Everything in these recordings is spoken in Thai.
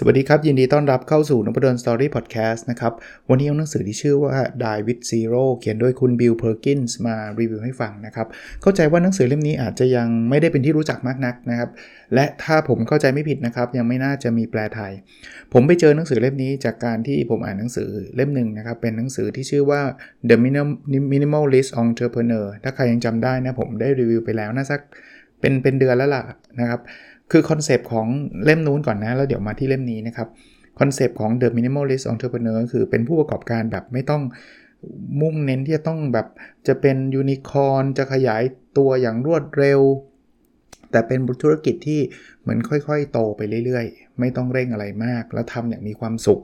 สวัสดีครับ ยินดีต้อนรับเข้าสู่นพดล Story พอดแคสต์นะครับ วันนี้เอาหนังสือที่ชื่อว่า Die with Zero เขียนโดยคุณบิลเพอร์กินส์มารีวิวให้ฟังนะครับ เข้าใจว่าหนังสือเล่มนี้อาจจะยังไม่ได้เป็นที่รู้จักมากนักนะครับ และถ้าผมเข้าใจไม่ผิดนะครับ ยังไม่น่าจะมีแปลไทย ผมไปเจอหนังสือเล่มนี้จากการที่ผมอ่านหนังสือเล่มหนึ่งนะครับ เป็นหนังสือที่ชื่อว่า The Minimalist Entrepreneur ถ้าใครยังจำได้นะผมได้รีวิวไปแล้วน่าสักเป็นเป็นเดือนแล้วล่ะนะครับ คือคอนเซปต์ของเล่มนู้นก่อนนะ แล้วเดี๋ยวมาที่เล่มนี้นะครับคอนเซปต์ของ The Minimalist Entrepreneur คือเป็นผู้ประกอบการแบบไม่ต้องมุ่งเน้นที่จะต้องแบบจะเป็นยูนิคอร์นจะขยายโตอย่างรวดเร็ว แต่เป็นธุรกิจที่เหมือนค่อยๆ โตไปเรื่อยๆ ไม่ต้องเร่งอะไรมาก แล้วทำอย่างมีความสุข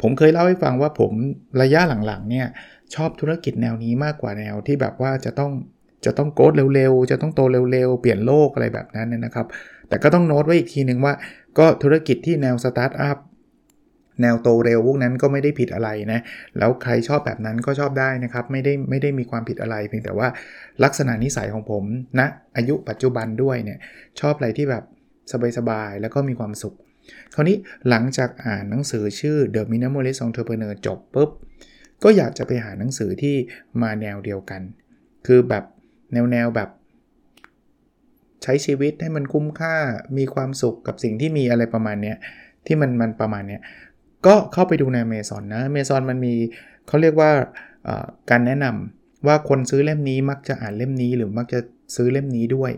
ผมเคยเล่าให้ฟังว่าผมระยะหลังๆเนี่ยชอบธุรกิจแนวนี้มากกว่าแนวที่แบบว่าจะต้องจะต้อง grow เร็วๆ จะต้องโตเร็วๆ เปลี่ยนโลกอะไรแบบนั้นนะครับ แต่ก็ต้องโน้ตไว้อีกทีหนึ่งว่า ก็ธุรกิจที่แนวสตาร์ทอัพแนวโตเร็วพวกนั้นก็ไม่ได้ผิดอะไรนะ แล้วใครชอบแบบนั้นก็ชอบได้นะครับ ไม่ได้ไม่ได้มีความผิดอะไร เพียงแต่ว่าลักษณะนิสัยของผมณนะอายุปัจจุบันด้วยเนี่ยชอบอะไรที่แบบสบายๆ แล้วก็มีความสุข คราวนี้หลังจากอ่านหนังสือชื่อ The Minimalist Entrepreneur จบปุ๊บ ก็อยากจะไปหาหนังสือที่มาแนวเดียวกัน คือแบบแนวแนวแบบ ใช้ชีวิตให้มันคุ้มค่ามีความสุขกับสิ่งที่มีอะไรประมาณนี้ที่มันมันประมาณนี้ก็เข้าไปดูในเมซอนนะเมซอนมันมีเขาเรียกว่าการแนะนำว่าคนซื้อเล่มนี้มักจะอ่านเล่มนี้หรือมักจะซื้อเล่มนี้ด้วย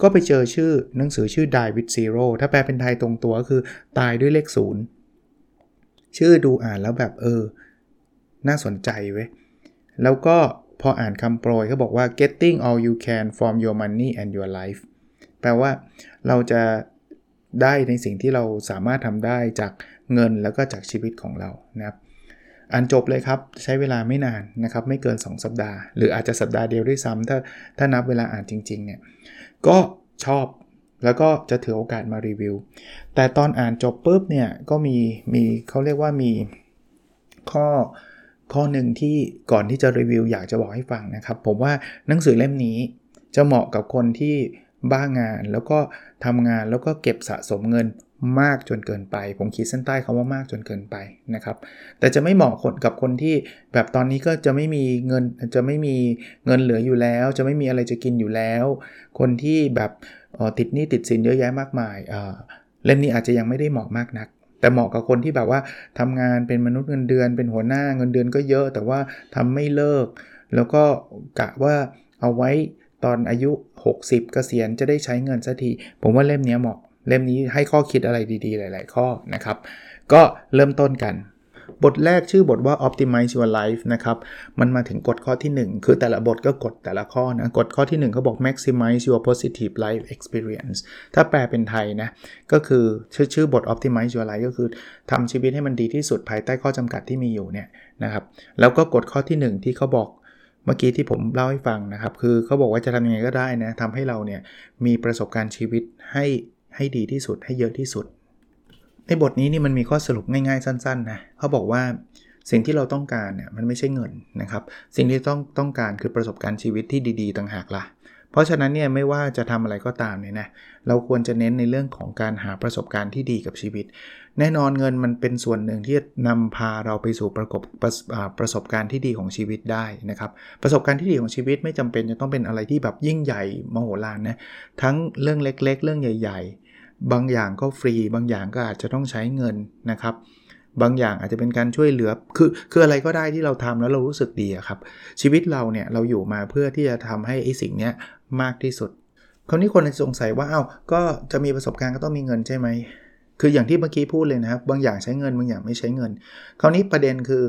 ก็ไปเจอชื่อหนังสือชื่อ Die with Zero ถ้าแปลเป็นไทยตรงตัวก็คือตายด้วยเลขศูนย์ชื่อดูอ่านแล้วแบบเออ น่าสนใจเว้ย แล้วก็พออ่านคำโปรยเขาบอกว่า getting all you can from your money and your life แปลว่าเราจะได้ในสิ่งที่เราสามารถทำได้จากเงินแล้วก็จากชีวิตของเรานะครับอ่านจบเลยครับ ใช้เวลาไม่นานนะครับ ไม่เกิน 2 สัปดาห์ หรืออาจจะสัปดาห์เดียวด้วยซ้ำถ้าถ้านับเวลาอ่านจริงๆเนี่ยก็ชอบแล้วก็จะถือโอกาสมารีวิว แต่ตอนอ่านจบปุ๊บเนี่ยก็มีมีเขาเรียกว่ามีข้อข้อหนึ่งที่ก่อนที่จะรีวิวอยากจะบอกให้ฟังนะครับ ผมว่าหนังสือเล่มนี้จะเหมาะกับคนที่ บ้างาน แล้วก็ทำงานแล้วก็เก็บสะสมเงินมากจนเกินไป ผมขีดเส้นใต้คาว่ามากจนเกินไปนะครับ แต่จะไม่เหมาะคนกับคนที่แบบตอนนี้ก็จะไม่มีเงินจะไม่มีเงินเหลืออยู่แล้ว จะไม่มีอะไรจะกินอยู่แล้ว คนที่แบบติดหนี้ติดสินเยอะแยะมากมายเล่มนี้อาจจะยังไม่ได้เหมาะมากนัก แต่เหมาะกับคนที่แบบว่าทำงานเป็นมนุษย์เงินเดือน เป็นหัวหน้าเงินเดือนก็เยอะ แต่ว่าทำไม่เลิก แล้วก็กะว่าเอาไว้ตอนอายุ 60 เกษียณจะได้ใช้เงินสักที ผมว่าเล่มนี้เหมาะ เล่มนี้ให้ข้อคิดอะไรดีๆ หลาย ๆ ข้อนะครับ ก็เริ่มต้นกัน บทแรกชื่อบทว่า optimize your life นะครับ มันมาถึงกฎข้อที่ 1 คือแต่ละบทก็กดแต่ละข้อนะ กฎข้อที่1เขาบอก maximize your positive life experience ถ้าแปลเป็นไทยนะ ก็คือชื่อชื่อบท optimize your life ก็คือทำชีวิตให้มันดีที่สุดภายใต้ข้อจำกัดที่มีอยู่เนี่ยนะครับ แล้วก็กฎข้อที่ 1 ที่เขาบอก เมื่อกี้ที่ผมเล่าให้ฟังนะครับ คือเขาบอกว่าจะทำยังไงก็ได้นะทำให้เราเนี่ยมีประสบการณ์ชีวิตให้ให้ดีที่สุดให้เยอะที่สุด ในบทนี้นี่มันมีข้อสรุปง่ายๆสั้นๆนะเขาบอกว่าสิ่งที่เราต้องการเนี่ยมันไม่ใช่เงินนะครับ สิ่งที่ต้องต้องการคือประสบการณ์ชีวิตที่ดีๆต่างหากละ่ะ เพราะฉะนั้นเนี่ยไม่ว่าจะทำอะไรก็ตามเนี่ยนะเราควรจะเน้นในเรื่องของการหาประสบการณ์ที่ดีกับชีวิต แน่นอนเงินมันเป็นส่วนหนึ่งที่นำพาเราไปสู่ประกบประประสบการณ์ที่ดีของชีวิตได้นะครับ ประสบการณ์ที่ดีของชีวิตไม่จำเป็นจะต้องเป็นอะไรที่แบบยิ่งใหญ่มโหฬารนะทั้งเรื่องเล็ก ๆ เรื่องใหญ่ ๆ บางอย่างก็ฟรี บางอย่างก็อาจจะต้องใช้เงินนะครับบางอย่างอาจจะเป็นการช่วยเหลือ คือ คืออะไรก็ได้ที่เราทำแล้วเรารู้สึกดีครับ ชีวิตเราเนี่ยเราอยู่มาเพื่อที่จะทำให้ไอ้สิ่งนี้มากที่สุด คราวนี้คนสงสัยว่าอา้าวก็จะมีประสบการณ์ก็ต้องมีเงินใช่ไหม คืออย่างที่เมื่อกี้พูดเลยนะครับ บางอย่างใช้เงินบางอย่างไม่ใช้เงิน คราวนี้ประเด็นคือ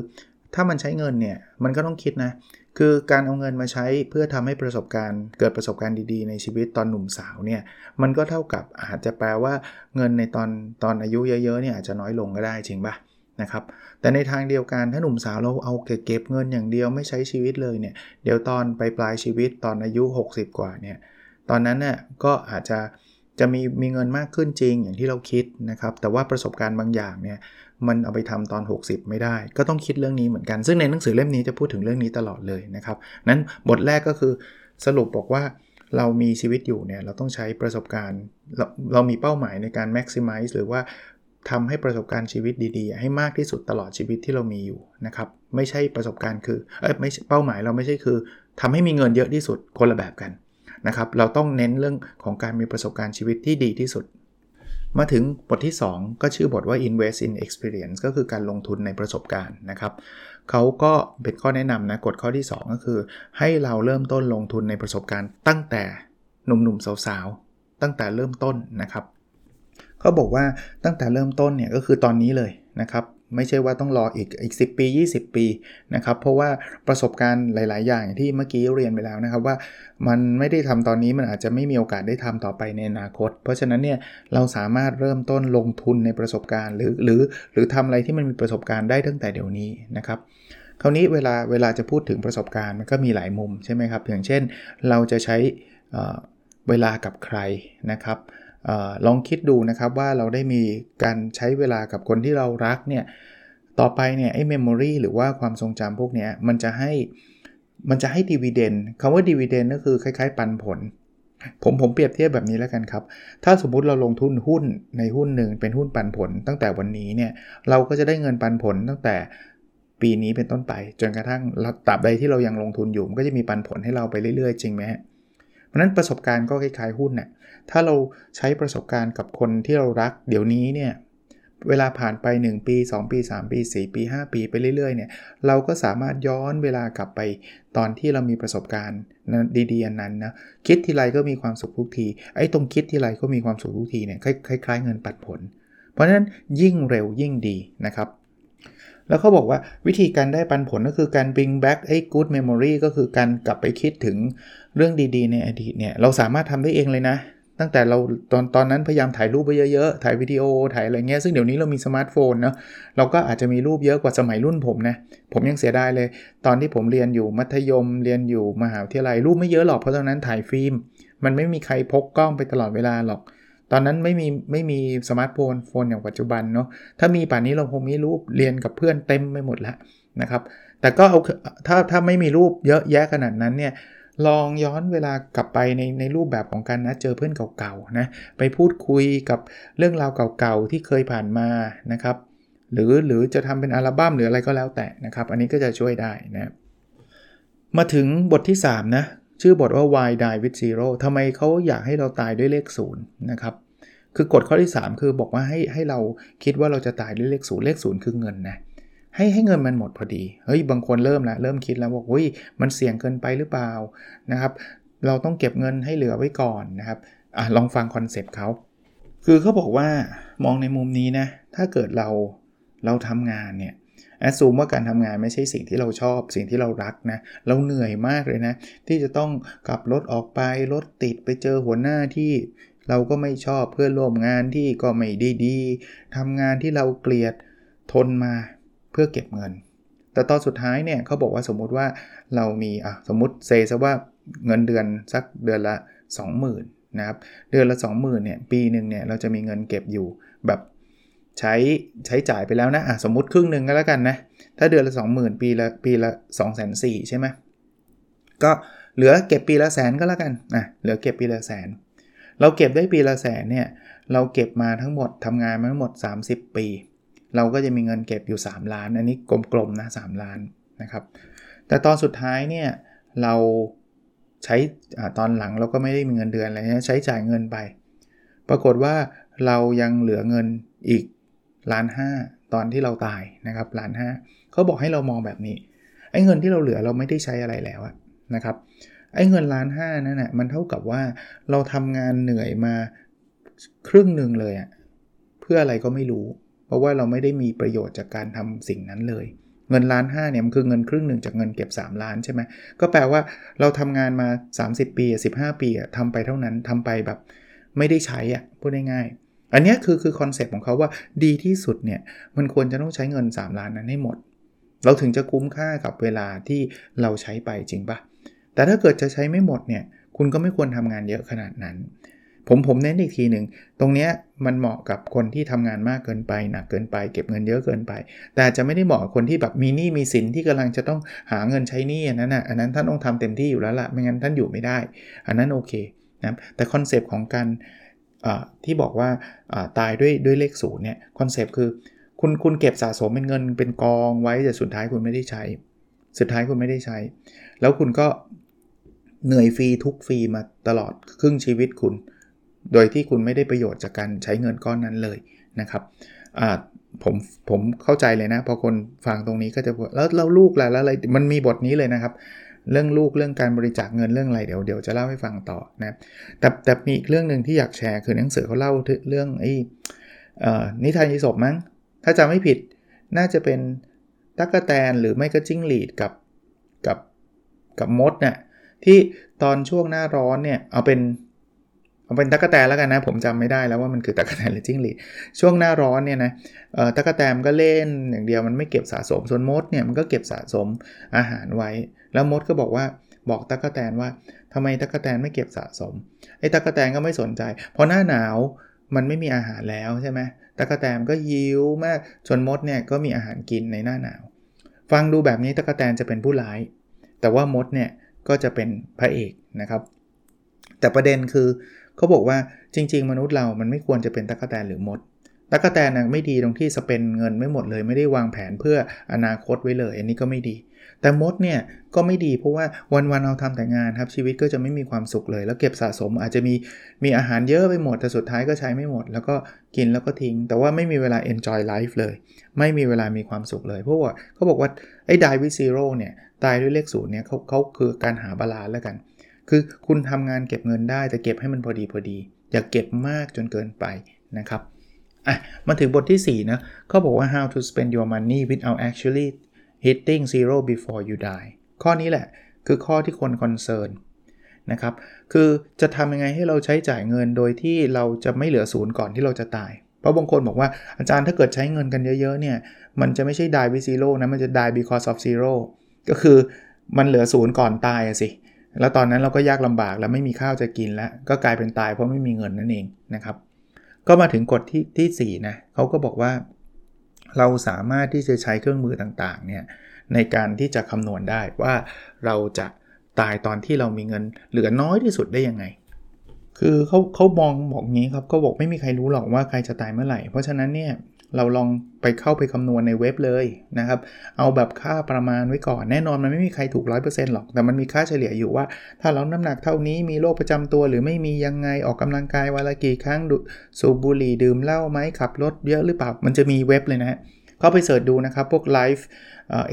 ถ้ามันใช้เงินเนี่ยมันก็ต้องคิดนะ คือการเอาเงินมาใช้เพื่อทำให้ประสบการณ์ เกิดประสบการณ์ดีๆ ในชีวิตตอนหนุ่มสาวเนี่ยมันก็เท่ากับอาจจะแปลว่าเงินในตอนตอนอายุเยอะๆเนี่ยอาจจะน้อยลงก็ได้จริงปะนะครับแต่ในทางเดียวกันถ้าหนุ่มสาวเราเอาเก็บเงินอย่างเดียวไม่ใช้ชีวิตเลยเนี่ยเดี๋ยวตอนไปปลายชีวิตตอนอายุ 60 กว่าเนี่ยตอนนั้นเนี่ยก็อาจจะ จะมีมีเงินมากขึ้นจริงอย่างที่เราคิดนะครับ แต่ว่าประสบการณ์บางอย่างเนี่ยมันเอาไปทำตอน 60 ไม่ได้ ก็ต้องคิดเรื่องนี้เหมือนกัน ซึ่งในหนังสือเล่มนี้จะพูดถึงเรื่องนี้ตลอดเลยนะครับ นั้นบทแรกก็คือสรุปบอกว่าเรามีชีวิตอยู่เนี่ยเราต้องใช้ประสบการณ์เราเรามีเป้าหมายในการ maximize หรือว่าทำให้ประสบการณ์ชีวิตดีๆ ให้มากที่สุดตลอดชีวิตที่เรามีอยู่นะครับ ไม่ใช่ประสบการณ์คือเออไม่เป้าหมายเราไม่ใช่คือทำให้มีเงินเยอะที่สุดคนละแบบกัน นะครับ เราต้องเน้นเรื่องของการมีประสบการณ์ชีวิตที่ดีที่สุด มาถึงบทที่ 2 ก็ชื่อบทว่า invest in experience ก็คือการลงทุนในประสบการณ์นะครับเขาก็เป็นข้อแนะนำนะกฎข้อที่ 2 ก็คือ ให้เราเริ่มต้นลงทุนในประสบการณ์ ตั้งแต่หนุ่มๆสาวๆตั้งแต่เริ่มต้นนะครับเขาบอกว่าตั้งแต่เริ่มต้นเนี่ยก็คือตอนนี้เลยนะครับ ไม่ใช่ว่าต้องรออีกอีก 10 ปี 20 ปีนะครับเพราะว่าประสบการณ์หลาย ๆ อย่างที่เมื่อกี้เรียนไปแล้วนะครับว่ามันไม่ได้ทำตอนนี้มันอาจจะไม่มีโอกาสได้ทำต่อไปในอนาคต เพราะฉะนั้นเนี่ยเราสามารถเริ่มต้นลงทุนในประสบการณ์หรือหรือหรือทำอะไรที่มันมีประสบการณ์ได้ตั้งแต่เดี๋ยวนี้นะครับคราวนี้เวลาเวลาจะพูดถึงประสบการณ์มันก็มีหลายมุมใช่ไหมครับอย่างเช่น เราจะใช้เวลากับใครนะครับ ลองคิดดูนะครับว่าเราได้มีการใช้เวลากับคนที่เรารักเนี่ยต่อไปเนี่ยไอ้เมมโมรีหรือว่าความทรงจำพวกนี้มันจะให้มันจะให้ดีวเดนคำว่าดีวเดนก็คือคล้าย ๆ ปันผล ผมผมเปรียบเทียบแบบนี้แล้วกันครับ ถ้าสมมุติเราลงทุนหุ้นในหุ้นหนึ่งเป็นหุ้นปันผล ตั้งแต่วันนี้เนี่ยเราก็จะได้เงินปันผลตั้งแต่ปีนี้เป็นต้นไป จนกระทั่งตราบใดที่เรายังลงทุนอยู่มันก็จะมีปันผลให้เราไปเรื่อยๆ จริงไหมเพราะนั้นประสบการณ์ก็คล้ายๆหุ้นน่ย ถ้าเราใช้ประสบการณ์กับคนที่เรารักเดี๋ยวนี้เนี่ยเวลาผ่านไป 1 ปี 2 ปี 3 ปี 4 ปี 5 ปีไปเรื่อยๆเนี่ยเราก็สามารถย้อนเวลากลับไปตอนที่เรามีประสบการณ์ดีๆอันนั้นนะคิดทีไรก็มีความสุขทุกทีไอ้ตรงคิดทีไรก็มีความสุขทุกทีเนี่ยคล้ายๆเงินปัดผล เพราะฉะนั้นยิ่งเร็วยิ่งดีนะครับ แล้วเขาบอกว่าวิธีการได้ปันผลก็คือการ bring back ไอ้ good memory ก็คือการกลับไปคิดถึงเรื่องดีๆ ในอดีตเนี่ยเราสามารถทำได้เองเลยนะ ตั้งแต่เราตอนตอนนั้นพยายามถ่ายรูปไปเยอะๆ ถ่ายวิดีโอ ถ่ายอะไรเงี้ย ซึ่งเดี๋ยวนี้เรามีสมาร์ทโฟนเนาะ เราก็อาจจะมีรูปเยอะกว่าสมัยรุ่นผมนะ ผมยังเสียดายเลย ตอนที่ผมเรียนอยู่มัธยม เรียนอยู่มหาวิทยาลัยรูปไม่เยอะหรอก เพราะตอนนั้นถ่ายฟิล์ม มันไม่มีใครพกกล้องไปตลอดเวลาหรอก ตอนนั้นไม่มีไม่มีสมาร์ทโฟนโฟนอย่างปัจจุบันเนาะ ถ้ามีป่านนี้เราคงมีรูปเรียนกับเพื่อนเต็มไปหมดแล้วนะครับ แต่ก็เอาถ้าถ้าไม่มีรูปเยอะแยะขนาดนั้นเนี่ย ลองย้อนเวลากลับไปในในรูปแบบของการนะเจอเพื่อนเก่าๆนะไปพูดคุยกับเรื่องราวเก่าๆที่เคยผ่านมานะครับหรือหรือจะทำเป็นอัลบั้มหรืออะไรก็แล้วแต่นะครับ อันนี้ก็จะช่วยได้นะมาถึงบทที่ 3 นะ ชื่อบทว่า Why Die with Zero ทำไมเขาอยากให้เราตายด้วยเลขศูนย์นะครับคือกฎข้อที่ 3 คือบอกว่าให้ให้เราคิดว่าเราจะตายด้วยเลขศูนย์เลขศูนย์คือเงินนะ ให้ให้เงินมันหมดพอดี เฮ้ยบางคนเริ่มแล้วเริ่มคิดแล้วว่าเฮ้ยมันเสี่ยงเกินไปหรือเปล่านะครับ เราต้องเก็บเงินให้เหลือไว้ก่อนนะครับอะลองฟังคอนเซปต์เขาคือเขาบอกว่ามองในมุมนี้นะ ถ้าเกิดเราเราทำงานเนี่ย assume ว่าการทำงานไม่ใช่สิ่งที่เราชอบ สิ่งที่เรารักนะ เราเหนื่อยมากเลยนะ ที่จะต้องขับรถออกไป รถติดไปเจอหัวหน้าที่เราก็ไม่ชอบเพื่อนร่วมงานที่ก็ไม่ดีๆทำงานที่เราเกลียดทนมา เพื่อเก็บเงิน แต่ตอนสุดท้ายเนี่ยเขาบอกว่าสมมุติว่าเรามีอะสมมติเซซะว่าเงินเดือนสักเดือนละ 20,000นะครับเดือนละ 20,000เนี่ยปีหนึ่งเนี่ยเราจะมีเงินเก็บอยู่แบบใช้ใช้จ่ายไปแล้วนะอะสมมติครึ่งหนึ่งก็แล้วกันนะถ้าเดือนละ 20,000 ปีละปีละ2 4 0 0 0ใช่ไหมก็เหลือเก็บปีละแสนก็แล้วกันอะเหลือเก็บปีละแสน เราเก็บได้ปีละแสนเนี่ยเราเก็บมาทั้งหมดทำงานมาทั้งหมด 30 ปี เราก็จะมีเงินเก็บอยู่ 3 ล้าน อันนี้กลมๆนะ3ล้านนะครับ แต่ตอนสุดท้ายเนี่ยเราใช้ตอนหลังเราก็ไม่ได้มีเงินเดือนอะไรนะใช้จ่ายเงินไป ปรากฏว่าเรายังเหลือเงินอีกล้านห้าตอนที่เราตายนะครับล้านห้าเขาบอกให้เรามองแบบนี้ไอ้เงินที่เราเหลือเราไม่ได้ใช้อะไรแล้วนะครับไอ้เงินล้านห้านั่นนะมันเท่ากับว่าเราทำงานเหนื่อยมาครึ่งหนึ่งเลยอะเพื่ออะไรก็ไม่รู้ ราะว่าเราไม่ได้มีประโยชน์จากการทำสิ่งนั้นเลย เงินล้านห้าเนี่ยมันคือเงินครึ่งหนึ่งจากเงินเก็บ 3 ล้านใช่ไหมก็แปลว่าเราทำงานมา 30 ปี 15 ปีทำไปเท่านั้นทำไปแบบไม่ได้ใช้อะพูดง่ายๆอันนี้คือคือคอนเซปต์ของเขาว่าดีที่สุดเนี่ยมันควรจะต้องใช้เงิน 3 ล้านนั้นให้หมด เราถึงจะคุ้มค่ากับเวลาที่เราใช้ไปจริงปะแต่ถ้าเกิดจะใช้ไม่หมดเนี่ยคุณก็ไม่ควรทำงานเยอะขนาดนั้น ผมผมเน้นอีกทีหนึ่งตรงเนี้ยมันเหมาะกับคนที่ทำงานมากเกินไปหนักเกินไป เก็บเงินเยอะเกินไป แต่จะไม่ได้เหมาะกับคนที่แบบมีหนี้มีสินที่กำลังจะต้องหาเงินใช้หนี้อันนั้นอะอันนั้นท่านต้องทำเต็มที่อยู่แล้วล่ะไม่งั้นท่านอยู่ไม่ได้ อันนั้นโอเคนะแต่คอนเซปต์ของการที่บอกว่าตายด้วยด้วยเลขศูนย์เนี่ยคอนเซปต์คือคุณคุณเก็บสะสมเป็นเงินเป็นกองไว้แต่สุดท้ายคุณไม่ได้ใช้ สุดท้ายคุณไม่ได้ใช้ แล้วคุณก็เหนื่อยฟรีทุกข์ฟรีมาตลอดครึ่งชีวิตคุณ โดยที่คุณไม่ได้ประโยชน์จากการใช้เงินก้อนนั้นเลยนะครับผมผมเข้าใจเลยนะ พอคนฟังตรงนี้ก็จะแล้วแล้วลูกล่ะแล้วอะไรมันมีบทนี้เลยนะครับ เรื่องลูกเรื่องการบริจาคเงินเรื่องอะไรเดี๋ยวเดี๋ยวจะเล่าให้ฟังต่อนะแต่แต่มีอีกเรื่องหนึ่งที่อยากแชร์คือหนังสือเขาเล่าเรื่องไอ้นิทานยิศบมั้งถ้าจำไม่ผิดน่าจะเป็นตั๊กแตนหรือไม่ก็จิ้งหรีดกับกับกับมดเนะี่ยที่ตอนช่วงหน้าร้อนเนี่ยเอาเป็น เอาเป็นตั๊กแตนแล้วกันนะ ผมจำไม่ได้แล้วว่ามันคือตั๊กแตนหรือจิ้งหรีดช่วงหน้าร้อนเนี่ยนะตั๊กแตนก็เล่นอย่างเดียวมันไม่เก็บสะสม ส่วนมดเนี่ยมันก็เก็บสะสมอาหารไว้ แล้วมดก็บอกว่าบอกตั๊กแตนว่าทำไมตั๊กแตนไม่เก็บสะสมไอ้ตั๊กแตนก็ไม่สนใจพอหน้าหนาวมันไม่มีอาหารแล้วใช่ไหมตะกะแตนก็ยิวมากจนมดเนี่ยก็มีอาหารกินในหน้าหนาว ฟังดูแบบนี้ตะกะแตนจะเป็นผู้ร้าย แต่ว่ามดเนี่ยก็จะเป็นพระเอกนะครับ แต่ประเด็นคือ เขาบอกว่าจริง ๆ มนุษย์เรามันไม่ควรจะเป็นตะกะแตนหรือมดตะกะแตนนะไม่ดีตรงที่สเปนเงินไม่หมดเลย ไม่ได้วางแผนเพื่ออนาคตไว้เลย อันนี้ก็ไม่ดี แต่มดเนี่ยก็ไม่ดีเพราะว่าวันๆเราทำแต่งานครับชีวิตก็จะไม่มีความสุขเลย แล้วเก็บสะสมอาจจะมีมีอาหารเยอะไปหมดแต่สุดท้ายก็ใช้ไม่หมด แล้วก็กินแล้วก็ทิ้ง แต่ว่าไม่มีเวลา enjoy life เลย ไม่มีเวลามีความสุขเลย เพราะว่าเขาบอกว่าไอ้ die with zero เนี่ยตายด้วยเลขศูนย์เนี่ยเขาเขาคือการหา balance แล้วกัน คือคุณทำงานเก็บเงินได้แต่เก็บให้มันพอดีพอดี อย่าเก็บมากจนเกินไปนะครับอะมาถึงบทที่ 4 นะเขาบอกว่า how to spend your money without actually hitting zero before you die ข้อนี้แหละคือข้อที่คน concern นะครับ คือจะทำยังไงให้เราใช้จ่ายเงินโดยที่เราจะไม่เหลือศูนย์ก่อนที่เราจะตาย เพราะบางคนบอกว่าอาจารย์ถ้าเกิดใช้เงินกันเยอะๆเนี่ย มันจะไม่ใช่ die with zero นะ มันจะ die because of zero ก็คือมันเหลือศูนย์ก่อนตายสิ แล้วตอนนั้นเราก็ยากลำบากแล้วไม่มีข้าวจะกินแล้ว ก็กลายเป็นตายเพราะไม่มีเงินนั่นเองนะครับ ก็มาถึงกฎที่ที่4นะเขาก็บอกว่า เราสามารถที่จะใช้เครื่องมือต่างๆเนี่ยในการที่จะคำนวณได้ว่าเราจะตายตอนที่เรามีเงินเหลือน้อยที่สุดได้ยังไง คือเขาเขามองบอกงี้ครับก็บอกไม่มีใครรู้หรอกว่าใครจะตายเมื่อไหร่ เพราะฉะนั้นเนี่ย เราลองไปเข้าไปคำนวณในเว็บเลยนะครับ เอาแบบค่าประมาณไว้ก่อน แน่นอนมันไม่มีใครถูก 100%หรอก แต่มันมีค่าเฉลี่ยอยู่ว่า ถ้าเราน้ำหนักเท่านี้มีโรคประจำตัว หรือไม่มียังไงออกกำลังกายวันละกี่ครั้งสูบบุหรี่ดื่มเหล้าไหมขับรถเยอะหรือเปล่า มันจะมีเว็บเลยนะฮะเข้าไปเสิร์ชดูนะครับ พวก life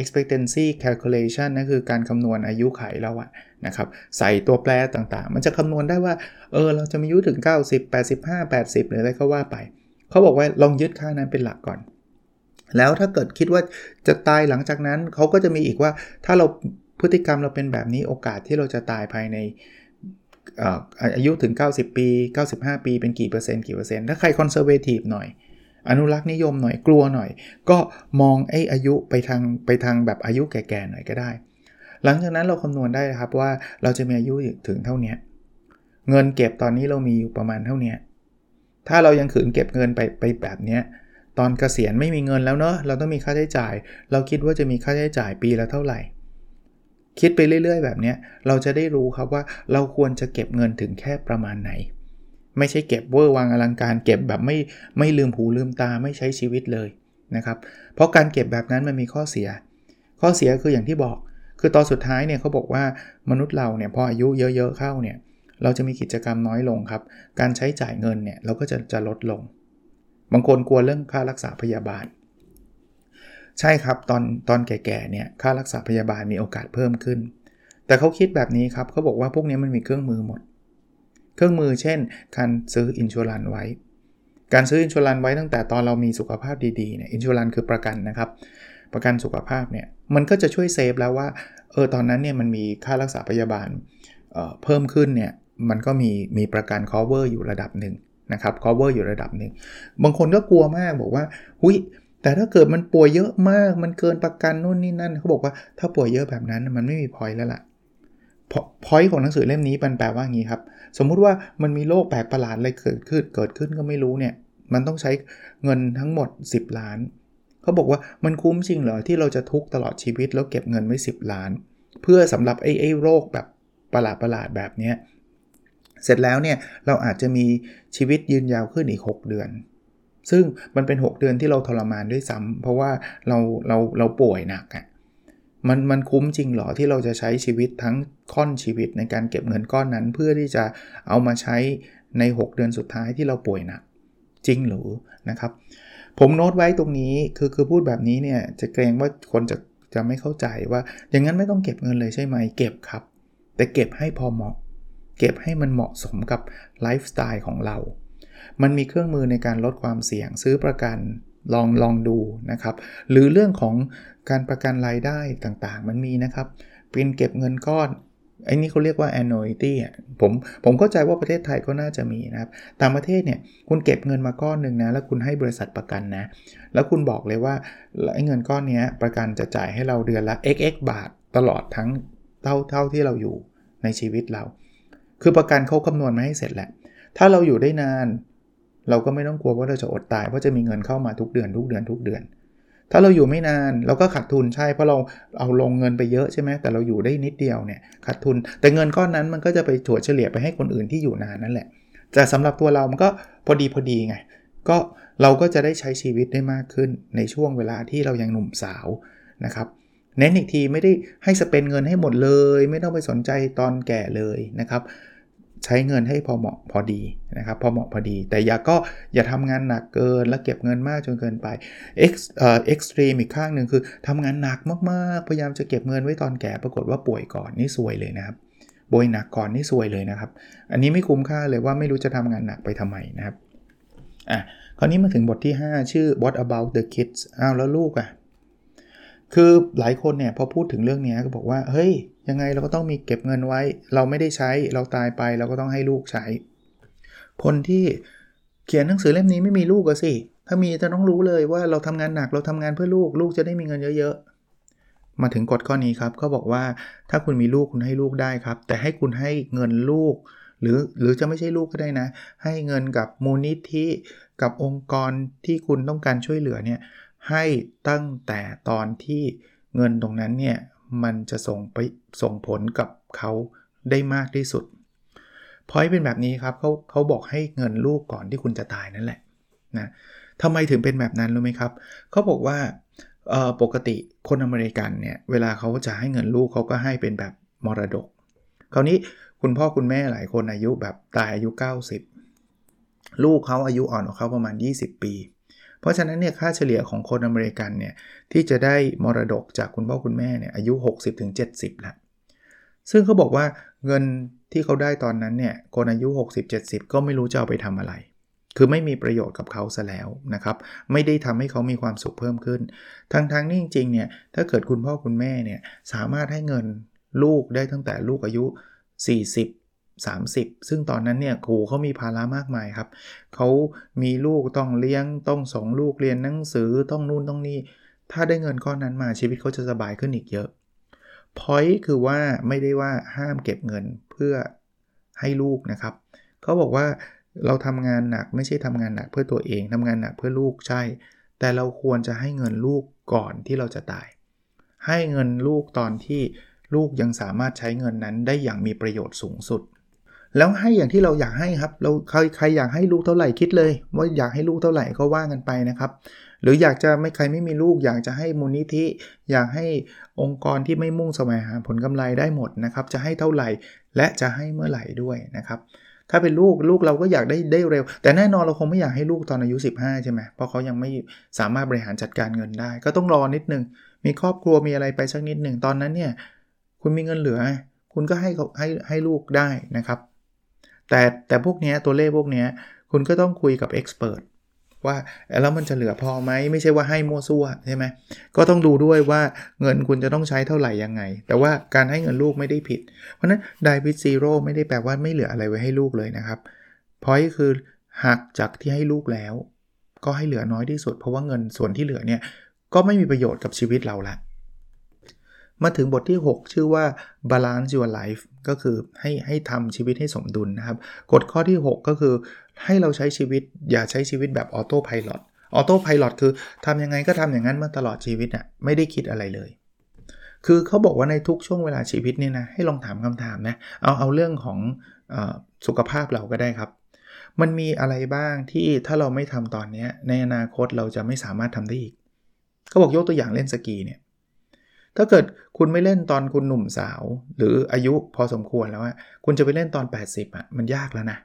expectancy calculation นั่นคือการคำนวณอายุไขแล้วอะนะครับ ใส่ตัวแปรต่างๆ มันจะคำนวณได้ว่า เออ เราจะมีอายุถึง 90 85 80 หรืออะไรก็ว่าไป เขาบอกว่าลองยึดค่านั้นเป็นหลักก่อน แล้วถ้าเกิดคิดว่าจะตายหลังจากนั้นเขาก็จะมีอีกว่าถ้าเราพฤติกรรมเราเป็นแบบนี้โอกาสที่เราจะตายภายในอายุถึง 90 ปี 95 ปีเป็นกี่เปอร์เซ็นต์กี่เปอร์เซ็นต์ถ้าใครคอนเซอร์เวทีฟหน่อย อนุรักษ์นิยมหน่อยกลัวหน่อย ก็มองไอ้อายุไปทางไปทางแบบอายุแก่ๆหน่อยก็ได้ หลังจากนั้นเราคำนวณได้ครับว่าเราจะมีอายุถึงเท่านี้เงินเก็บตอนนี้เรามีอยู่ประมาณเท่านี้ ถ้าเรายังขืนเก็บเงินไปไปแบบนี้ตอนเกษียณไม่มีเงินแล้วเนอะเราต้องมีค่าใช้จ่าย เราคิดว่าจะมีค่าใช้จ่ายปีละเท่าไหร่ คิดไปเรื่อย ๆ แบบนี้เราจะได้รู้ครับว่าเราควรจะเก็บเงินถึงแค่ประมาณไหน ไม่ใช่เก็บเวอร์วางอลังการเก็บแบบไม่ไม่ลืมหูลืมตาไม่ใช้ชีวิตเลยนะครับ เพราะการเก็บแบบนั้นมันมีข้อเสีย ข้อเสียคืออย่างที่บอก คือตอนสุดท้ายเนี่ยเขาบอกว่ามนุษย์เราเนี่ยพออายุเยอะๆเข้าเนี่ยเเราจะมีกิจกรรมน้อยลงครับ การใช้จ่ายเงินเนี่ยเราก็จะจะลดลง บางคนกลัวเรื่องค่ารักษาพยาบาล ใช่ครับตอนตอนแก่ๆเนี่ยค่ารักษาพยาบาลมีโอกาสเพิ่มขึ้น แต่เขาคิดแบบนี้ครับเขาบอกว่าพวกนี้มันมีเครื่องมือหมด เครื่องมือเช่น การซื้ออินชูรันไว้ การซื้ออินชูรันไว้ตั้งแต่ตอนเรามีสุขภาพดีๆเนี่ยอินชูรันคือประกันนะครับประกันสุขภาพเนี่ยมันก็จะช่วยเซฟแล้วว่าเออตอนนั้นเนี่ยมันมีค่ารักษาพยาบาลเเพิ่มขึ้นเนี่ย มันก็มีมีประกัน cover อยู่ระดับหนึ่งนะครับ cover อยู่ระดับหนึ่ง บางคนก็กลัวมากบอกว่า หุยแต่ถ้าเกิดมันป่วยเยอะมาก มันเกินประกันนู่นนี่นั่น เขาบอกว่าถ้าป่วยเยอะแบบนั้นมันไม่มีพอยแล้วล่ะพอยของหนังสือเล่มนี้มันแปลว่างี้ครับ สมมุติว่ามันมีโรคแปลกประหลาดอะไรเกิดขึ้น เกิดขึ้นก็ไม่รู้เนี่ย มันต้องใช้เงินทั้งหมด 10 ล้าน เขาบอกว่ามันคุ้มจริงเหรอที่เราจะทุกตลอดชีวิตแล้วเก็บเงินไว้ 10 ล้าน เพื่อสำหรับไอ้ไอ้โรคแบบประหลาดประหลาดแบบนี้ เสร็จแล้วเนี่ยเราอาจจะมีชีวิตยืนยาวขึ้นอีก 6 เดือน ซึ่งมันเป็น 6 เดือนที่เราทรมานด้วยซ้ำเพราะว่าเราเราเราป่วยหนักอะ่ะมันมันคุ้มจริงหรอที่เราจะใช้ชีวิตทั้งค่อนชีวิตในการเก็บเงินก้อนนั้น เพื่อที่จะเอามาใช้ใน 6 เดือนสุดท้ายที่เราป่วยหนักจริงหรือนะครับ ผมโน้ตไว้ตรงนี้คือคือพูดแบบนี้เนี่ยจะเกรงว่าคนจะจะไม่เข้าใจว่า อย่างนั้นไม่ต้องเก็บเงินเลยใช่ไหมเก็บครับ แต่เก็บให้พอเหมาะ เก็บให้มันเหมาะสมกับไลฟ์สไตล์ของเรา มันมีเครื่องมือในการลดความเสี่ยงซื้อประกันลองลองดูนะครับ หรือเรื่องของการประกันรายได้ต่างๆ มันมีนะครับเป็นเก็บเงินก้อนไอ้นี่เขาเรียกว่า annuity ผมผมเข้าใจว่าประเทศไทยก็น่าจะมีนะครับต่างประเทศเนี่ยคุณเก็บเงินมาก้อนหนึ่งนะ แล้วคุณให้บริษัทประกันนะ แล้วคุณบอกเลยว่าไอ้เงินก้อนนี้ประกันจะจ่ายให้เราเดือนละ xx บาทตลอดทั้งเท่าเท่าที่เราอยู่ในชีวิตเรา คือประกันเขาคำนวณมาให้เสร็จแหละ ถ้าเราอยู่ได้นาน เราก็ไม่ต้องกลัวว่าเราจะอดตายเพราะจะมีเงินเข้ามาทุกเดือนทุกเดือนทุกเดือน ถ้าเราอยู่ไม่นานเราก็ขาดทุนใช่เพราะเราเอาลงเงินไปเยอะใช่ไหมแต่เราอยู่ได้นิดเดียวเนี่ยขาดทุน แต่เงินก้อนนั้นมันก็จะไปถัวเฉลี่ยไปให้คนอื่นที่อยู่นานนั่นแหละแต่สำหรับตัวเรามันก็พอดีพอดีไงก็เราก็จะได้ใช้ชีวิตได้มากขึ้นในช่วงเวลาที่เรายังหนุ่มสาวนะครับเน้นอีกทีไม่ได้ให้สเปนเงินให้หมดเลย ไม่ต้องไปสนใจตอนแก่เลยนะครับ ใช้เงินให้พอเหมาะพอดีนะครับพอเหมาะพอดี แต่อย่าก็อย่าทำงานหนักเกิน แล้วเก็บเงินมากจนเกินไปเอ่อ extreme อีกข้างหนึ่งคือทำงานหนักมากๆ พยายามจะเก็บเงินไว้ตอนแก่ปรากฏว่าป่วยก่อนนี่ซวยเลยนะครับป่วยหนักก่อนนี่ซวยเลยนะครับ อันนี้ไม่คุ้มค่าเลยว่าไม่รู้จะทำงานหนักไปทำไมนะครับอะคราวนี้มาถึงบทที่ 5 ชื่อ what about the kids อ้าวแล้วลูกอะ่ะคือหลายคนเนี่ยพอพูดถึงเรื่องนี้ก็บอกว่าเฮ้ยยังไงเราก็ต้องมีเก็บเงินไว้ เราไม่ได้ใช้เราตายไปเราก็ต้องให้ลูกใช้ คนที่เขียนหนังสือเล่มนี้ไม่มีลูกก็สิ ถ้ามีจะต้องรู้เลยว่าเราทำงานหนักเราทำงานเพื่อลูกลูกจะได้มีเงินเยอะๆ มาถึงกฎข้อนี้ครับเขาบอกว่าถ้าคุณมีลูกคุณให้ลูกได้ครับ แต่ให้คุณให้เงินลูก หรือหรือจะไม่ใช่ลูกก็ได้นะ ให้เงินกับมูลนิธิกับองค์กรที่คุณต้องการช่วยเหลือเนี่ยให้ตั้งแต่ตอนที่เงินตรงนั้นเนี่ย มันจะส่งไปส่งผลกับเขาได้มากที่สุดพอยเป็นแบบนี้ครับเขาเขาบอกให้เงินลูกก่อนที่คุณจะตายนั่นแหละนะทำไมถึงเป็นแบบนั้นรู้ไหมครับเขาบอกว่าปกติคนอเมริกันเนี่ยเวลาเขาจะให้เงินลูกเขาก็ให้เป็นแบบมรดก คราวนี้คุณพ่อคุณแม่หลายคนอายุแบบตายอายุ 90 ลูกเขาอายุอ่อนกว่าเขาประมาณ 20 ปี เพราะฉะนั้นเนี่ยค่าเฉลี่ยของคนอเมริกันเนี่ยที่จะได้มรดกจากคุณพ่อคุณแม่เนี่ยอายุ 60-70แล้วซึ่งเขาบอกว่าเงินที่เขาได้ตอนนั้นเนี่ยคนอายุ 60-70 ก็ไม่รู้จะเอาไปทำอะไร คือไม่มีประโยชน์กับเขาซะแล้วนะครับ ไม่ได้ทำให้เขามีความสุขเพิ่มขึ้น ทั้งๆงนี่จริงๆเนี่ยถ้าเกิดคุณพ่อคุณแม่เนี่ยสามารถให้เงินลูกได้ตั้งแต่ลูกอายุ 40 30 ซึ่งตอนนั้นเนี่ยครูเขามีภาระมากมายครับ เขามีลูกต้องเลี้ยง ต้องส่งลูกเรียนหนังสือ ต้องนู่นต้องนี่ ถ้าได้เงินก้อนนั้นมาชีวิตเขาจะสบายขึ้นอีกเยอะพอยคือว่าไม่ได้ว่าห้ามเก็บเงินเพื่อให้ลูกนะครับ เขาบอกว่าเราทำงานหนักไม่ใช่ทำงานหนักเพื่อตัวเองทำงานหนักเพื่อลูกใช่ แต่เราควรจะให้เงินลูกก่อนที่เราจะตาย ให้เงินลูกตอนที่ลูกยังสามารถใช้เงินนั้นได้อย่างมีประโยชน์สูงสุด แล้วให้อย่างที่เราอยากให้ครับ เราใครใครอยากให้ลูกเท่าไหร่คิดเลย ว่าอยากให้ลูกเท่าไหร่ก็ว่ากันไปนะครับ หรืออยากจะไม่ใครไม่มีลูก อยากจะให้มูลนิธิ อยากให้องค์กรที่ไม่มุ่งแสวงหาผลกำไรได้หมดนะครับ จะให้เท่าไหร่และจะให้เมื่อไหร่ด้วยนะครับ ถ้าเป็นลูกลูกเราก็อยากได้ได้เร็ว แต่แน่นอนเราคงไม่อยากให้ลูกตอนอายุ 15 ใช่ไหมเพราะเขายังไม่สามารถบริหารจัดการเงินได้ ก็ต้องรอนิดนึงมีครอบครัวมีอะไรไปสักนิดหนึ่งตอนนั้นเนี่ยคุณมีเงินเหลือ คุณก็ให้ให้ให้ลูกได้นะครับ แต่แต่พวกนี้ตัวเลขพวกนี้คุณก็ต้องคุยกับเอ็กซ์เพรสว่าแล้วมันจะเหลือพอไหมไม่ใช่ว่าให้มั่วซั่วใช่ไหมก็ต้องดูด้วยว่าเงินคุณจะต้องใช้เท่าไหร่ยังไง แต่ว่าการให้เงินลูกไม่ได้ผิด เพราะนั้นไดวิดซีโร่ไม่ได้แปลว่าไม่เหลืออะไรไว้ให้ลูกเลยนะครับพอยคือหักจากที่ให้ลูกแล้ว ก็ให้เหลือน้อยที่สุด เพราะว่าเงินส่วนที่เหลือเนี่ยก็ไม่มีประโยชน์กับชีวิตเราละ มาถึงบทที่ 6 ชื่อว่า balance your life ก็คือให้ให้ทำชีวิตให้สมดุลนะครับ กฎข้อที่ 6 ก็คือให้เราใช้ชีวิตอย่าใช้ชีวิตแบบออโต้พายロออโต้พายロคือทำยังไงก็ทำอย่างนั้นมาตลอดชีวิตอะ่ะไม่ได้คิดอะไรเลย คือเขาบอกว่าในทุกช่วงเวลาชีวิตเนี่ยนะให้ลองถามคำถามนะเอาเอาเรื่องของอสุขภาพเราก็ได้ครับ มันมีอะไรบ้างที่ถ้าเราไม่ทำตอนนี้ในอนาคตเราจะไม่สามารถทำได้อีกเขาบอกยกตัวอย่างเล่นสกีเนี่ย ถ้าเกิดคุณไม่เล่นตอนคุณหนุ่มสาว หรืออายุพอสมควรแล้วอะคุณจะไปเล่นตอน 80อะมันยากแล้วนะ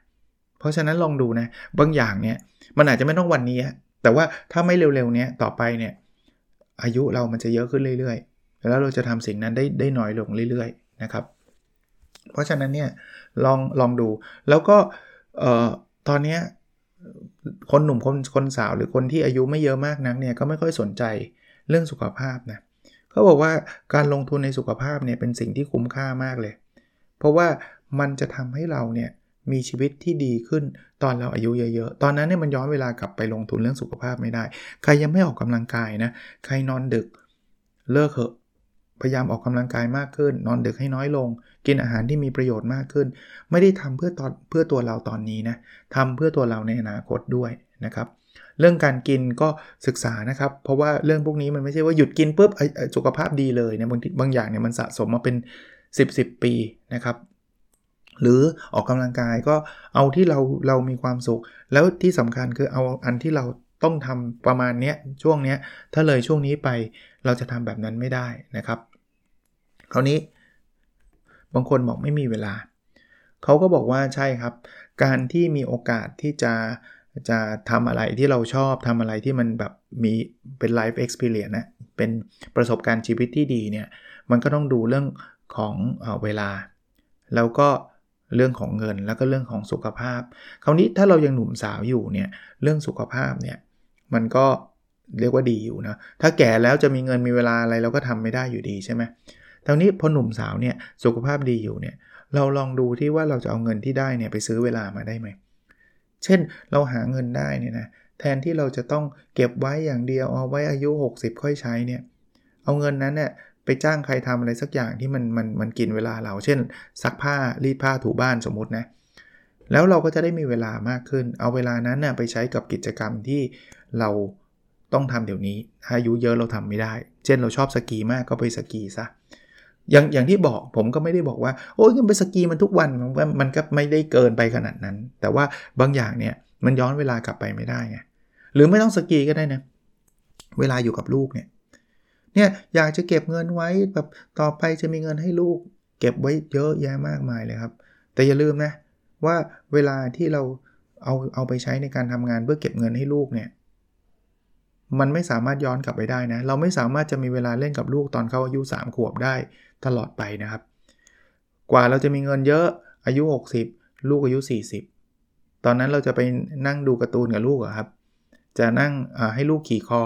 เพราะฉะนั้นลองดูนะ บางอย่างเนี่ยมันอาจจะไม่ต้องวันนี้ แต่ว่าถ้าไม่เร็วๆเนี้ยต่อไปเนี่ยอายุเรามันจะเยอะขึ้นเรื่อยๆ แล้วเราจะทำสิ่งนั้นได้ได้น้อยลงเรื่อยๆนะครับ เพราะฉะนั้นเนี่ยลองลองดูแล้วก็เอ่อตอนนี้คนหนุ่มคนคนสาวหรือคนที่อายุไม่เยอะมากนักเนี่ยก็ไม่ค่อยสนใจเรื่องสุขภาพนะ เขาบอกว่าการลงทุนในสุขภาพเนี่ยเป็นสิ่งที่คุ้มค่ามากเลย เพราะว่ามันจะทำให้เราเนี่ยมีชีวิตที่ดีขึ้นตอนเราอายุเยอะๆ ตอนนั้นเนี่ยมันย้อนเวลากลับไปลงทุนเรื่องสุขภาพไม่ได้ ใครยังไม่ออกกำลังกายนะ ใครนอนดึกเลิกเถอะ พยายามออกกำลังกายมากขึ้น นอนดึกให้น้อยลง กินอาหารที่มีประโยชน์มากขึ้น ไม่ได้ทำเพื่อตอนเพื่อตัวเราตอนนี้นะทำเพื่อตัวเราในอนาคตด้วยนะครับ เรื่องการกินก็ศึกษานะครับ เพราะว่าเรื่องพวกนี้มันไม่ใช่ว่าหยุดกินปุ๊บสุขภาพดีเลยเนะบางบางอย่างเนี่ยมันสะสมมาเป็น 10 10 ปีนะครับหรือออกกำลังกายก็เอาที่เราเรามีความสุข แล้วที่สำคัญคือเอาอันที่เราต้องทำประมาณเนี้ยช่วงเนี้ยถ้าเลยช่วงนี้ไปเราจะทำแบบนั้นไม่ได้นะครับ คราวนี้บางคนบอกไม่มีเวลา เขาก็บอกว่าใช่ครับ การที่มีโอกาสที่จะ จะทำอะไรที่เราชอบทำอะไรที่มันแบบมีเป็น life experience นะเป็นประสบการณ์ชีวิตที่ดีเนี่ยมันก็ต้องดูเรื่องของเอเวลา แล้วก็เรื่องของเงินแล้วก็เรื่องของสุขภาพ คราวนี้ถ้าเรายังหนุ่มสาวอยู่เนี่ยเรื่องสุขภาพเนี่ยมันก็เรียกว่าดีอยู่นะถ้าแก่แล้วจะมีเงินมีเวลาอะไรเราก็ทำไม่ได้อยู่ดีใช่ไหมทานี้พอหนุ่มสาวเนี่ยสุขภาพดีอยู่เนี่ยเราลองดูที่ว่าเราจะเอาเงินที่ได้เนี่ยไปซื้อเวลามาได้ไหม เช่นเราหาเงินได้เนี่ยนะแทนที่เราจะต้องเก็บไว้อย่างเดียวเอาไว้อายุ 60 ค่อยใช้เนี่ยเอาเงินนั้นเนี่ยไปจ้างใครทำอะไรสักอย่างที่มันมันมันกินเวลาเรา เช่น ซักผ้ารีดผ้าถูบ้านสมมตินะแล้วเราก็จะได้มีเวลามากขึ้น เอาเวลานั้นนะ่ะไปใช้กับกิจกรรมที่เราต้องทำเดี๋ยวนี้อายุเยอะเราทำไม่ได้ เช่นเราชอบสกีมากก็ไปสกีซะ อย่างอย่างที่บอกผมก็ไม่ได้บอกว่า โอ้ยไปสกีมันทุกวันมันมันก็ไม่ได้เกินไปขนาดนั้น แต่ว่าบางอย่างเนี่ยมันย้อนเวลากลับไปไม่ได้ไงหรือไม่ต้องสกีก็ได้นะเวลาอยู่กับลูกเนี่ยเนี่ยอยากจะเก็บเงินไว้แบบต่อไปจะมีเงินให้ลูก เก็บไว้เยอะแยะมากมายเลยครับ แต่อย่าลืมนะว่าเวลาที่เราเอาเอาไปใช้ในการทำงานเพื่อเก็บเงินให้ลูกเนี่ยมันไม่สามารถย้อนกลับไปได้นะ เราไม่สามารถจะมีเวลาเล่นกับลูกตอนเขาอายุ 3 ขวบได้ ตลอดไปนะครับ กว่าเราจะมีเงินเยอะอายุ 60 ลูกอายุ 40 ตอนนั้นเราจะไปนั่งดูการ์ตูนกับลูกครับ จะนั่งให้ลูกขี่คอ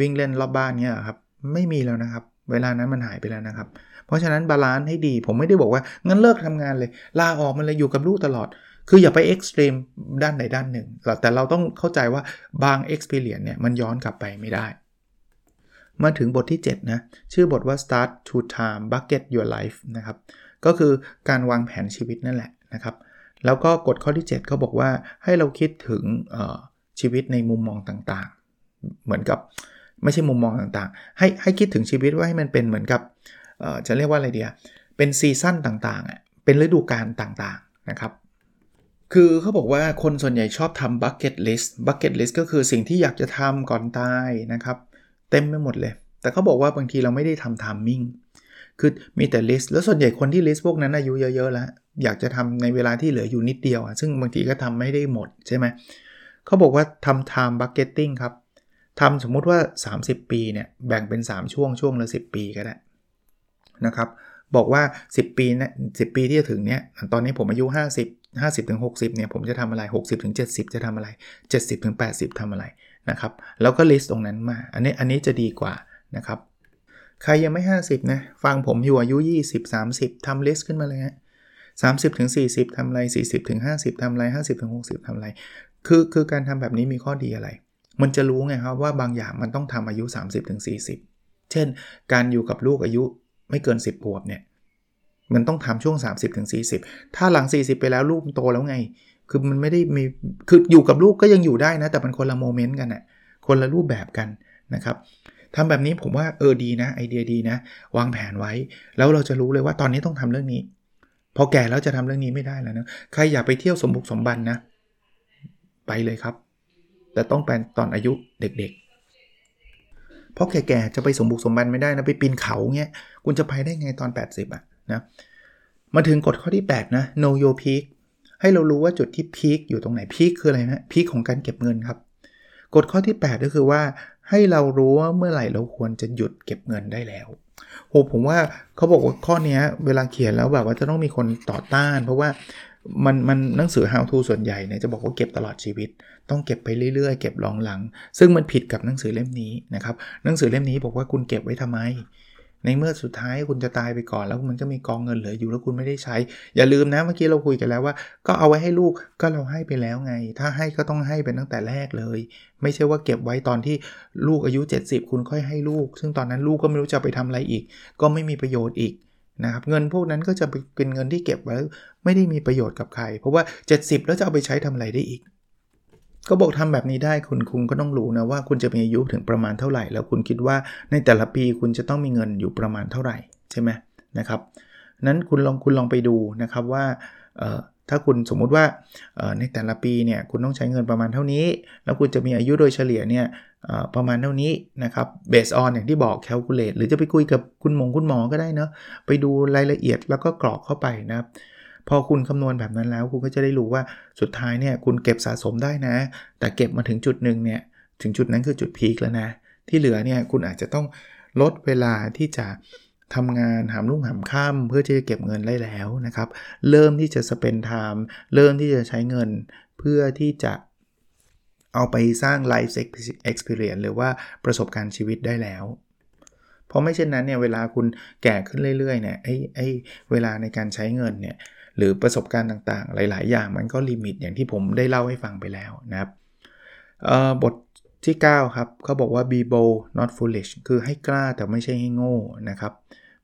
วิ่งเล่นรอบบ้านเนี้ยครับ ไม่มีแล้วนะครับ เวลานั้นมันหายไปแล้วนะครับ เพราะฉะนั้น balance ให้ดีผมไม่ได้บอกว่างั้นเลิกทำงานเลย ลาออกมันเลยอยู่กับลูกตลอด คืออย่าไป extreme ด้านใดด้านหนึ่งแต่เราต้องเข้าใจว่าบาง experience เนี่ยมันย้อนกลับไปไม่ได้ มาถึงบทที่ 7 นะ ชื่อบทว่า start to time bucket your life นะครับ ก็คือการวางแผนชีวิตนั่นแหละนะครับ แล้วก็กฎข้อที่ 7 เขาบอกว่าให้เราคิดถึงชีวิตในมุมมองต่างๆ เหมือนกับไม่ใช่มุมมองต่างๆ ให้ให้คิดถึงชีวิตว่าให้มันเป็นเหมือนกับจะเรียกว่าอะไรเดียเป็นซีซั่นต่างๆ เป็นฤดูกาลต่างๆ นะครับ คือเขาบอกว่าคนส่วนใหญ่ชอบทำ bucket list bucket list ก็คือสิ่งที่อยากจะทำก่อนตายนะครับ เต็มไปหมดเลย แต่เขาบอกว่าบางทีเราไม่ได้ทำทามมิ่งคือมีแต่ list แล้วส่วนใหญ่คนที่ list พวกนั้นอายุเยอะๆแล้ว อยากจะทำในเวลาที่เหลืออยู่นิดเดียวอะซึ่งบางทีก็ทำไม่ได้หมดใช่ไหมเขาบอกว่าทำ time bucketing ครับทำสมมุติว่า 30 ปีเนี่ยแบ่งเป็น 3 ช่วงช่วงละ 10 ปีก็ได้นะครับ บอกว่า 10 ปีนะ10 ปีที่จะถึงเนี้ยตอนนี้ผมอายุ 50 50ถึง60เนี่ยผมจะทำอะไร 60ถึง70 จะทำอะไร 70ถึง80ทำอะไร นะครับแล้วก็ list ตรงนั้นมา อันนี้อันนี้จะดีกว่านะครับใครยังไม่ 50นะฟังผมอยู่อายุ 20 30ทำลิสต์ขึ้นมาเลยฮะสามสิบถึงสี่สิบทำไรสี่สิบถึงห้าสิบทำไรห้าสิบถึงหกสิบทำไรคือคือการทำแบบนี้มีข้อดีอะไร มันจะรู้ไงครับว่าบางอย่างมันต้องทำอายุ30ถึง40 เช่น การอยู่กับลูกอายุไม่เกิน 10ขวบเนี่ยมันต้องทำช่วง 30-40ถึงถ้าหลัง 40 ไปแล้วลูกโตแล้วไง คือมันไม่ได้มี คืออยู่กับลูกก็ยังอยู่ได้นะ แต่มันคนละโมเมนต์กันอะคนละรูปแบบกันนะครับทำแบบนี้ผมว่าเออดีนะ ไอเดียดีนะ วางแผนไว้ แล้วเราจะรู้เลยว่าตอนนี้ต้องทำเรื่องนี้ พอแก่แล้วจะทำเรื่องนี้ไม่ได้แล้วนะใครอยากไปเที่ยวสมบุกสมบันนะ ไปเลยครับ แต่ต้องเป็นตอนอายุเด็กๆ เพราะแก่ๆจะไปสมบุกสมบันไม่ได้นะไปปีนเขาเงี้ยคุณจะไปได้ไงตอน 80อะนะมาถึงกฎข้อที่ 8 นะ know your peak ให้เรารู้ว่าจุดที่พีคอยู่ตรงไหนพีคคืออะไรนะพีคของการเก็บเงินครับกฎข้อที่ 8 ก็คือว่าให้เรารู้ว่าเมื่อไหร่เราควรจะหยุดเก็บเงินได้แล้วโหผมว่าเขาบอกว่าข้อนี้เวลาเขียนแล้วแบบว่าจะต้องมีคนต่อต้าน เพราะว่ามันมันหนังสือ how to ส่วนใหญ่เนี่ยจะบอกว่าเก็บตลอดชีวิต ต้องเก็บไปเรื่อยๆ เก็บรองหลัง ซึ่งมันผิดกับหนังสือเล่มนี้นะครับหนังสือเล่มนี้บอกว่าคุณเก็บไว้ทำไม ในเมื่อสุดท้ายคุณจะตายไปก่อน แล้วมันก็มีกองเงินเหลืออยู่แล้วคุณไม่ได้ใช้ อย่าลืมนะเมื่อกี้เราคุยกันแล้วว่า ก็เอาไว้ให้ลูกก็เราให้ไปแล้วไง ถ้าให้ก็ต้องให้เป็นตั้งแต่แรกเลย ไม่ใช่ว่าเก็บไว้ตอนที่ลูกอายุ 70 คุณค่อยให้ลูก ซึ่งตอนนั้นลูกก็ไม่รู้จะไปทำอะไรอีก ก็ไม่มีประโยชน์อีกนะครับเงินพวกนั้นก็จะเป็นเงินที่เก็บไว้ไม่ได้มีประโยชน์กับใคร เพราะว่า 70 แล้วจะเอาไปใช้ทำอะไรได้อีก ก็บอกทำแบบนี้ได้คุณคุณก็ต้องรู้นะว่าคุณจะมีอายุถึงประมาณเท่าไหร่ แล้วคุณคิดว่าในแต่ละปีคุณจะต้องมีเงินอยู่ประมาณเท่าไหร่ใช่ไหมนะครับนั้นคุณลองคุณลองไปดูนะครับว่าถ้าคุณสมมุติว่าในแต่ละปีเนี่ยคุณต้องใช้เงินประมาณเท่านี้ แล้วคุณจะมีอายุโดยเฉลี่ยเนี่ยประมาณเท่านี้นะครับเบสออนอย่างที่บอกแคลคูลเลตหรือจะไปคุยกับคุณหมงคุณหมอก็ได้เนาะไปดูรายละเอียดแล้วก็กรอกเข้าไปนะครับ พอคุณคำนวณแบบนั้นแล้ว คุณก็จะได้รู้ว่าสุดท้ายเนี่ยคุณเก็บสะสมได้นะ แต่เก็บมาถึงจุดหนึ่งเนี่ยถึงจุดนั้นคือจุดพีคแล้วนะ ที่เหลือเนี่ยคุณอาจจะต้องลดเวลาที่จะทำงานหามรุ่งหามค่ำเพื่อที่จะเก็บเงินได้แล้วนะครับ เริ่มที่จะ spend time เริ่มที่จะใช้เงินเพื่อที่จะเอาไปสร้าง life experience หรือว่าประสบการณ์ชีวิตได้แล้ว เพราะไม่เช่นนั้นเนี่ยเวลาคุณแก่ขึ้นเรื่อยๆเนี่ยไอ้ไอ้เวลาในการใช้เงินเนี่ย หรือประสบการณ์ต่างๆ หลาย ๆ อย่างมันก็ limit อย่างที่ผมได้เล่าให้ฟังไปแล้วนะครับบทที่ 9 ครับเขาบอกว่า be bold not foolish คือให้กล้าแต่ไม่ใช่ให้โง่นะครับ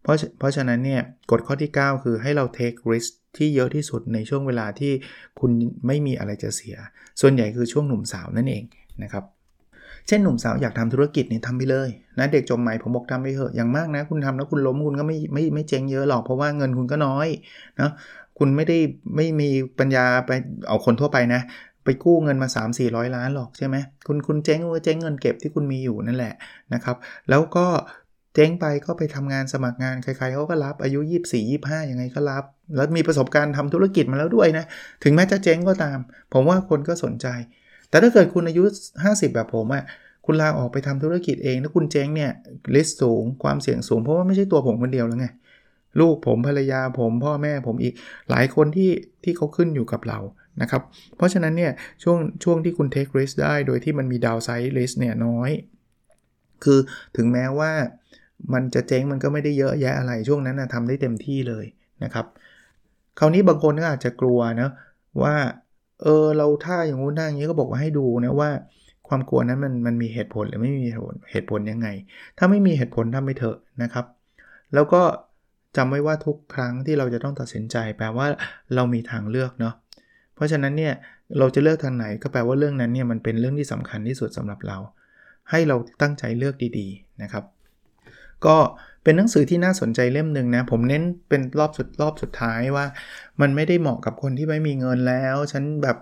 เพราะเพราะฉะนั้นเนี่ยกฎข้อที่ 9 คือให้เรา take risk ที่เยอะที่สุดในช่วงเวลาที่คุณไม่มีอะไรจะเสีย ส่วนใหญ่คือช่วงหนุ่มสาวนั่นเองนะครับเช่นหนุ่มสาวอยากทำธุรกิจนี่ทำไปเลยนะเด็กจบใหม่ผมบอกทำไปเถอะอย่างมากนะ คุณทำแล้วคุณล้มคุณก็ไม่ไม่ไม่เจ๊งเยอะหรอกเพราะว่าเงินคุณก็น้อยนะ คุณไม่ได้ไม่มีปัญญาไปเอาคนทั่วไปนะ ไปกู้เงินมา 3 4 0 0 ล้านหรอกใช่ไหมคุณคุณเจ๊งก็เจ๊งเงินเก็บที่คุณมีอยู่นั่นแหละนะครับ แล้วก็เจ๊งไปก็ไปทำงานสมัครงานใครๆเขาก็รับอายุ 24 25ยังไงก็รับ แล้วมีประสบการณ์ทำธุรกิจมาแล้วด้วยนะ ถึงแม้จะเจ๊งก็ตาม ผมว่าคนก็สนใจ แต่ถ้าเกิดคุณอายุ 50 แบบผมอะ่ะคุณลาออกไปทำธุรกิจเองถ้าคุณเจ๊งเนี่ยลิสต์สูงความเสี่ยงสูงเพราะว่าไม่ใช่ตัวผมคนเดียวแล้วไง ลูกผมภรรยาผมพ่อแม่ผมอีกหลายคนที่ที่เขาขึ้นอยู่กับเรานะครับ เพราะฉะนั้นเนี่ยช่วงช่วงที่คุณ take risk ได้โดยที่มันมี downside risk เนี่ยน้อย คือถึงแม้ว่ามันจะเจ๊งมันก็ไม่ได้เยอะแยะอะไรช่วงนั้นนะทำได้เต็มที่เลยนะครับ คราวนี้บางคนก็อาจจะกลัวนะว่าเออเราถ้าอย่างงู้นถ้าอย่างนี้ก็บอกว่าให้ดูนะว่าความกลัวนั้นมันมันมีเหตุผลหรือไม่มีเหตุผลเหตุผลยังไง ถ้าไม่มีเหตุผลทำไม่เถอะนะครับ แล้วก็ จำไว้ว่าทุกครั้งที่เราจะต้องตัดสินใจ แปลว่าเรามีทางเลือกเนาะเพราะฉะนั้นเนี่ยเราจะเลือกทางไหนก็แปลว่าเรื่องนั้นเนี่ยมันเป็นเรื่องที่สำคัญที่สุดสำหรับเรา ให้เราตั้งใจเลือกดีๆนะครับ ก็เป็นหนังสือที่น่าสนใจเล่มหนึ่งนะผมเน้นเป็นรอบสุดรอบสุดท้ายว่า มันไม่ได้เหมาะกับคนที่ไม่มีเงินแล้ว ฉันแบบ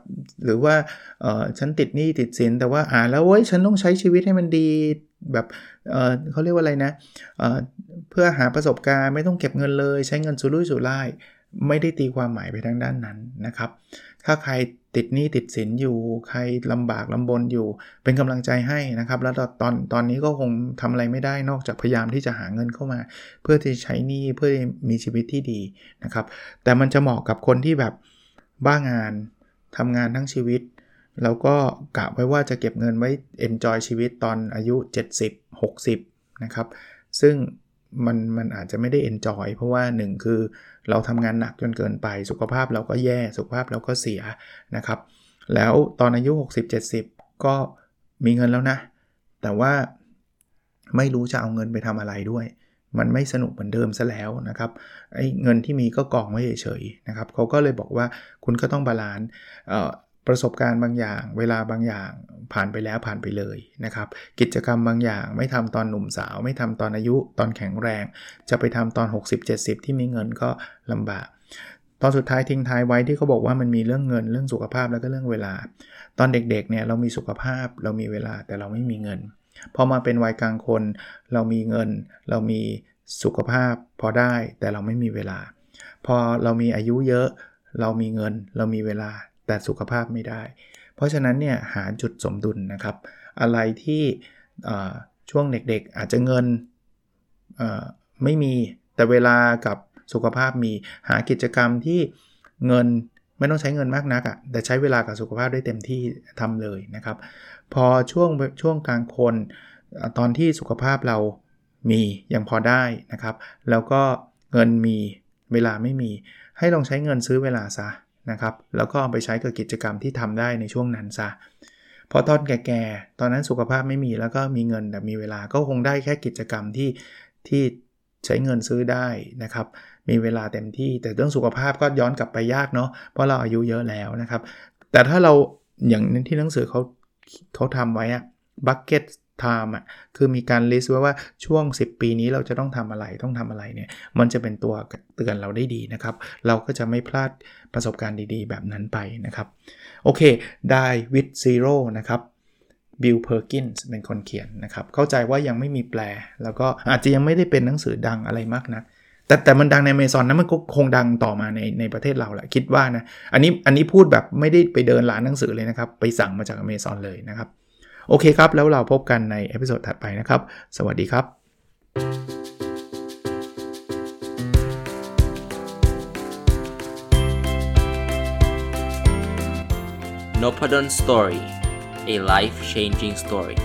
หรือว่าเออฉันติดหนี้ติดสินแต่ว่าอ่านแล้วเว้ยฉันต้องใช้ชีวิตให้มันดี แบบเเขาเรียกว่าอะไรนะเเพื่อหาประสบการณ์ไม่ต้องเก็บเงินเลย ใช้เงินสุรุ่ยสุร่ายไม่ได้ตีความหมายไปทางด้านนั้นนะครับ ถ้าใครติดหนี้ติดสินอยู่ ใครลำบากลำบนอยู่ เป็นกำลังใจให้นะครับ แล้วตอนตอนนี้ก็คงทำอะไรไม่ได้นอกจากพยายามที่จะหาเงินเข้ามา เพื่อที่ใช้หนี้เพื่อมีชีวิตที่ดีนะครับ แต่มันจะเหมาะกับคนที่แบบบ้างานทำงานทั้งชีวิต แล้วก็กะไว้ว่าจะเก็บเงินไว้ enjoy ชีวิตตอนอายุ 70 60 นะครับ ซึ่งมันมันอาจจะไม่ได้ enjoy เพราะว่า 1 คือเราทำงานหนักจนเกินไป สุขภาพเราก็แย่ สุขภาพเราก็เสียนะครับ แล้วตอนอายุ 60-70 ก็มีเงินแล้วนะ แต่ว่าไม่รู้จะเอาเงินไปทำอะไรด้วย มันไม่สนุกเหมือนเดิมซะแล้วนะครับไอ้เงินที่มีก็กองไว้เฉยๆนะครับเขาก็เลยบอกว่าคุณก็ต้องบาลานซ์ ประสบการณ์บางอย่าง เวลาบางอย่างผ่านไปแล้วผ่านไปเลยนะครับ กิจกรรมบางอย่างไม่ทำตอนหนุ่มสาว ไม่ทำตอนอายุตอนแข็งแรง จะไปทำตอน 60-70 ที่มีเงินก็ลำบาก ตอนสุดท้ายทิ้งท้ายไว้ที่เขาบอกว่ามันมีเรื่องเงินเรื่องสุขภาพแล้วก็เรื่องเวลา ตอนเด็กๆเนี่ยเรามีสุขภาพเรามีเวลาแต่เราไม่มีเงินพอมาเป็นวัยกลางคน เรามีเงิน เรามีสุขภาพพอได้แต่เราไม่มีเวลา พอเรามีอายุเยอะ เรามีเงิน เรามีเวลา แต่สุขภาพไม่ได้ เพราะฉะนั้นเนี่ยหาจุดสมดุลนะครับ อะไรที่ช่วงเด็กๆอาจจะเงินไม่มีแต่เวลากับสุขภาพมีหากิจกรรมที่เงินไม่ต้องใช้เงินมากนักอะ่ะแต่ใช้เวลากับสุขภาพได้เต็มที่ทำเลยนะครับ พอช่วงช่วงกลางคนตอนที่สุขภาพเรามียังพอได้นะครับ แล้วก็เงินมีเวลาไม่มี ให้ลองใช้เงินซื้อเวลาซะ นะครับ แล้วก็เอาไปใช้กับกิจกรรมที่ทำได้ในช่วงนั้นซะพอตอนแก่ๆ ตอนนั้นสุขภาพไม่มีแล้วก็มีเงินแต่มีเวลาก็คงได้แค่กิจกรรมที่ที่ใช้เงินซื้อได้นะครับ มีเวลาเต็มที่ แต่เรื่องสุขภาพก็ย้อนกลับไปยากเนาะเพราะเราอายุเยอะแล้วนะครับ แต่ถ้าเราอย่างที่หนังสือเขาเขาทำไว้อะ bucket time อะคือมีการ list ไว้ว่าช่วง 10 ปีนี้เราจะต้องทำอะไรต้องทำอะไรเนี่ยมันจะเป็นตัวเตือนเราได้ดีนะครับ เราก็จะไม่พลาดประสบการณ์ดีๆ แบบนั้นไปนะครับ โอเค Die with Zero นะครับ Bill Perkins เป็นคนเขียนนะครับ เข้าใจว่ายังไม่มีแปล แล้วก็อาจจะยังไม่ได้เป็นหนังสือดังอะไรมากนะแต่แต่มันดังในเมซอนนะมันก็คงดังต่อมาในในประเทศเราแหละคิดว่านะอันนี้อันนี้พูดแบบไม่ได้ไปเดินร้านหนังสือเลยนะครับ ไปสั่งมาจากเมซอนเลยนะครับ โอเคครับ แล้วเราพบกันใน episode ถัดไปนะครับ สวัสดีครับ n o p a d o n Story a life changing story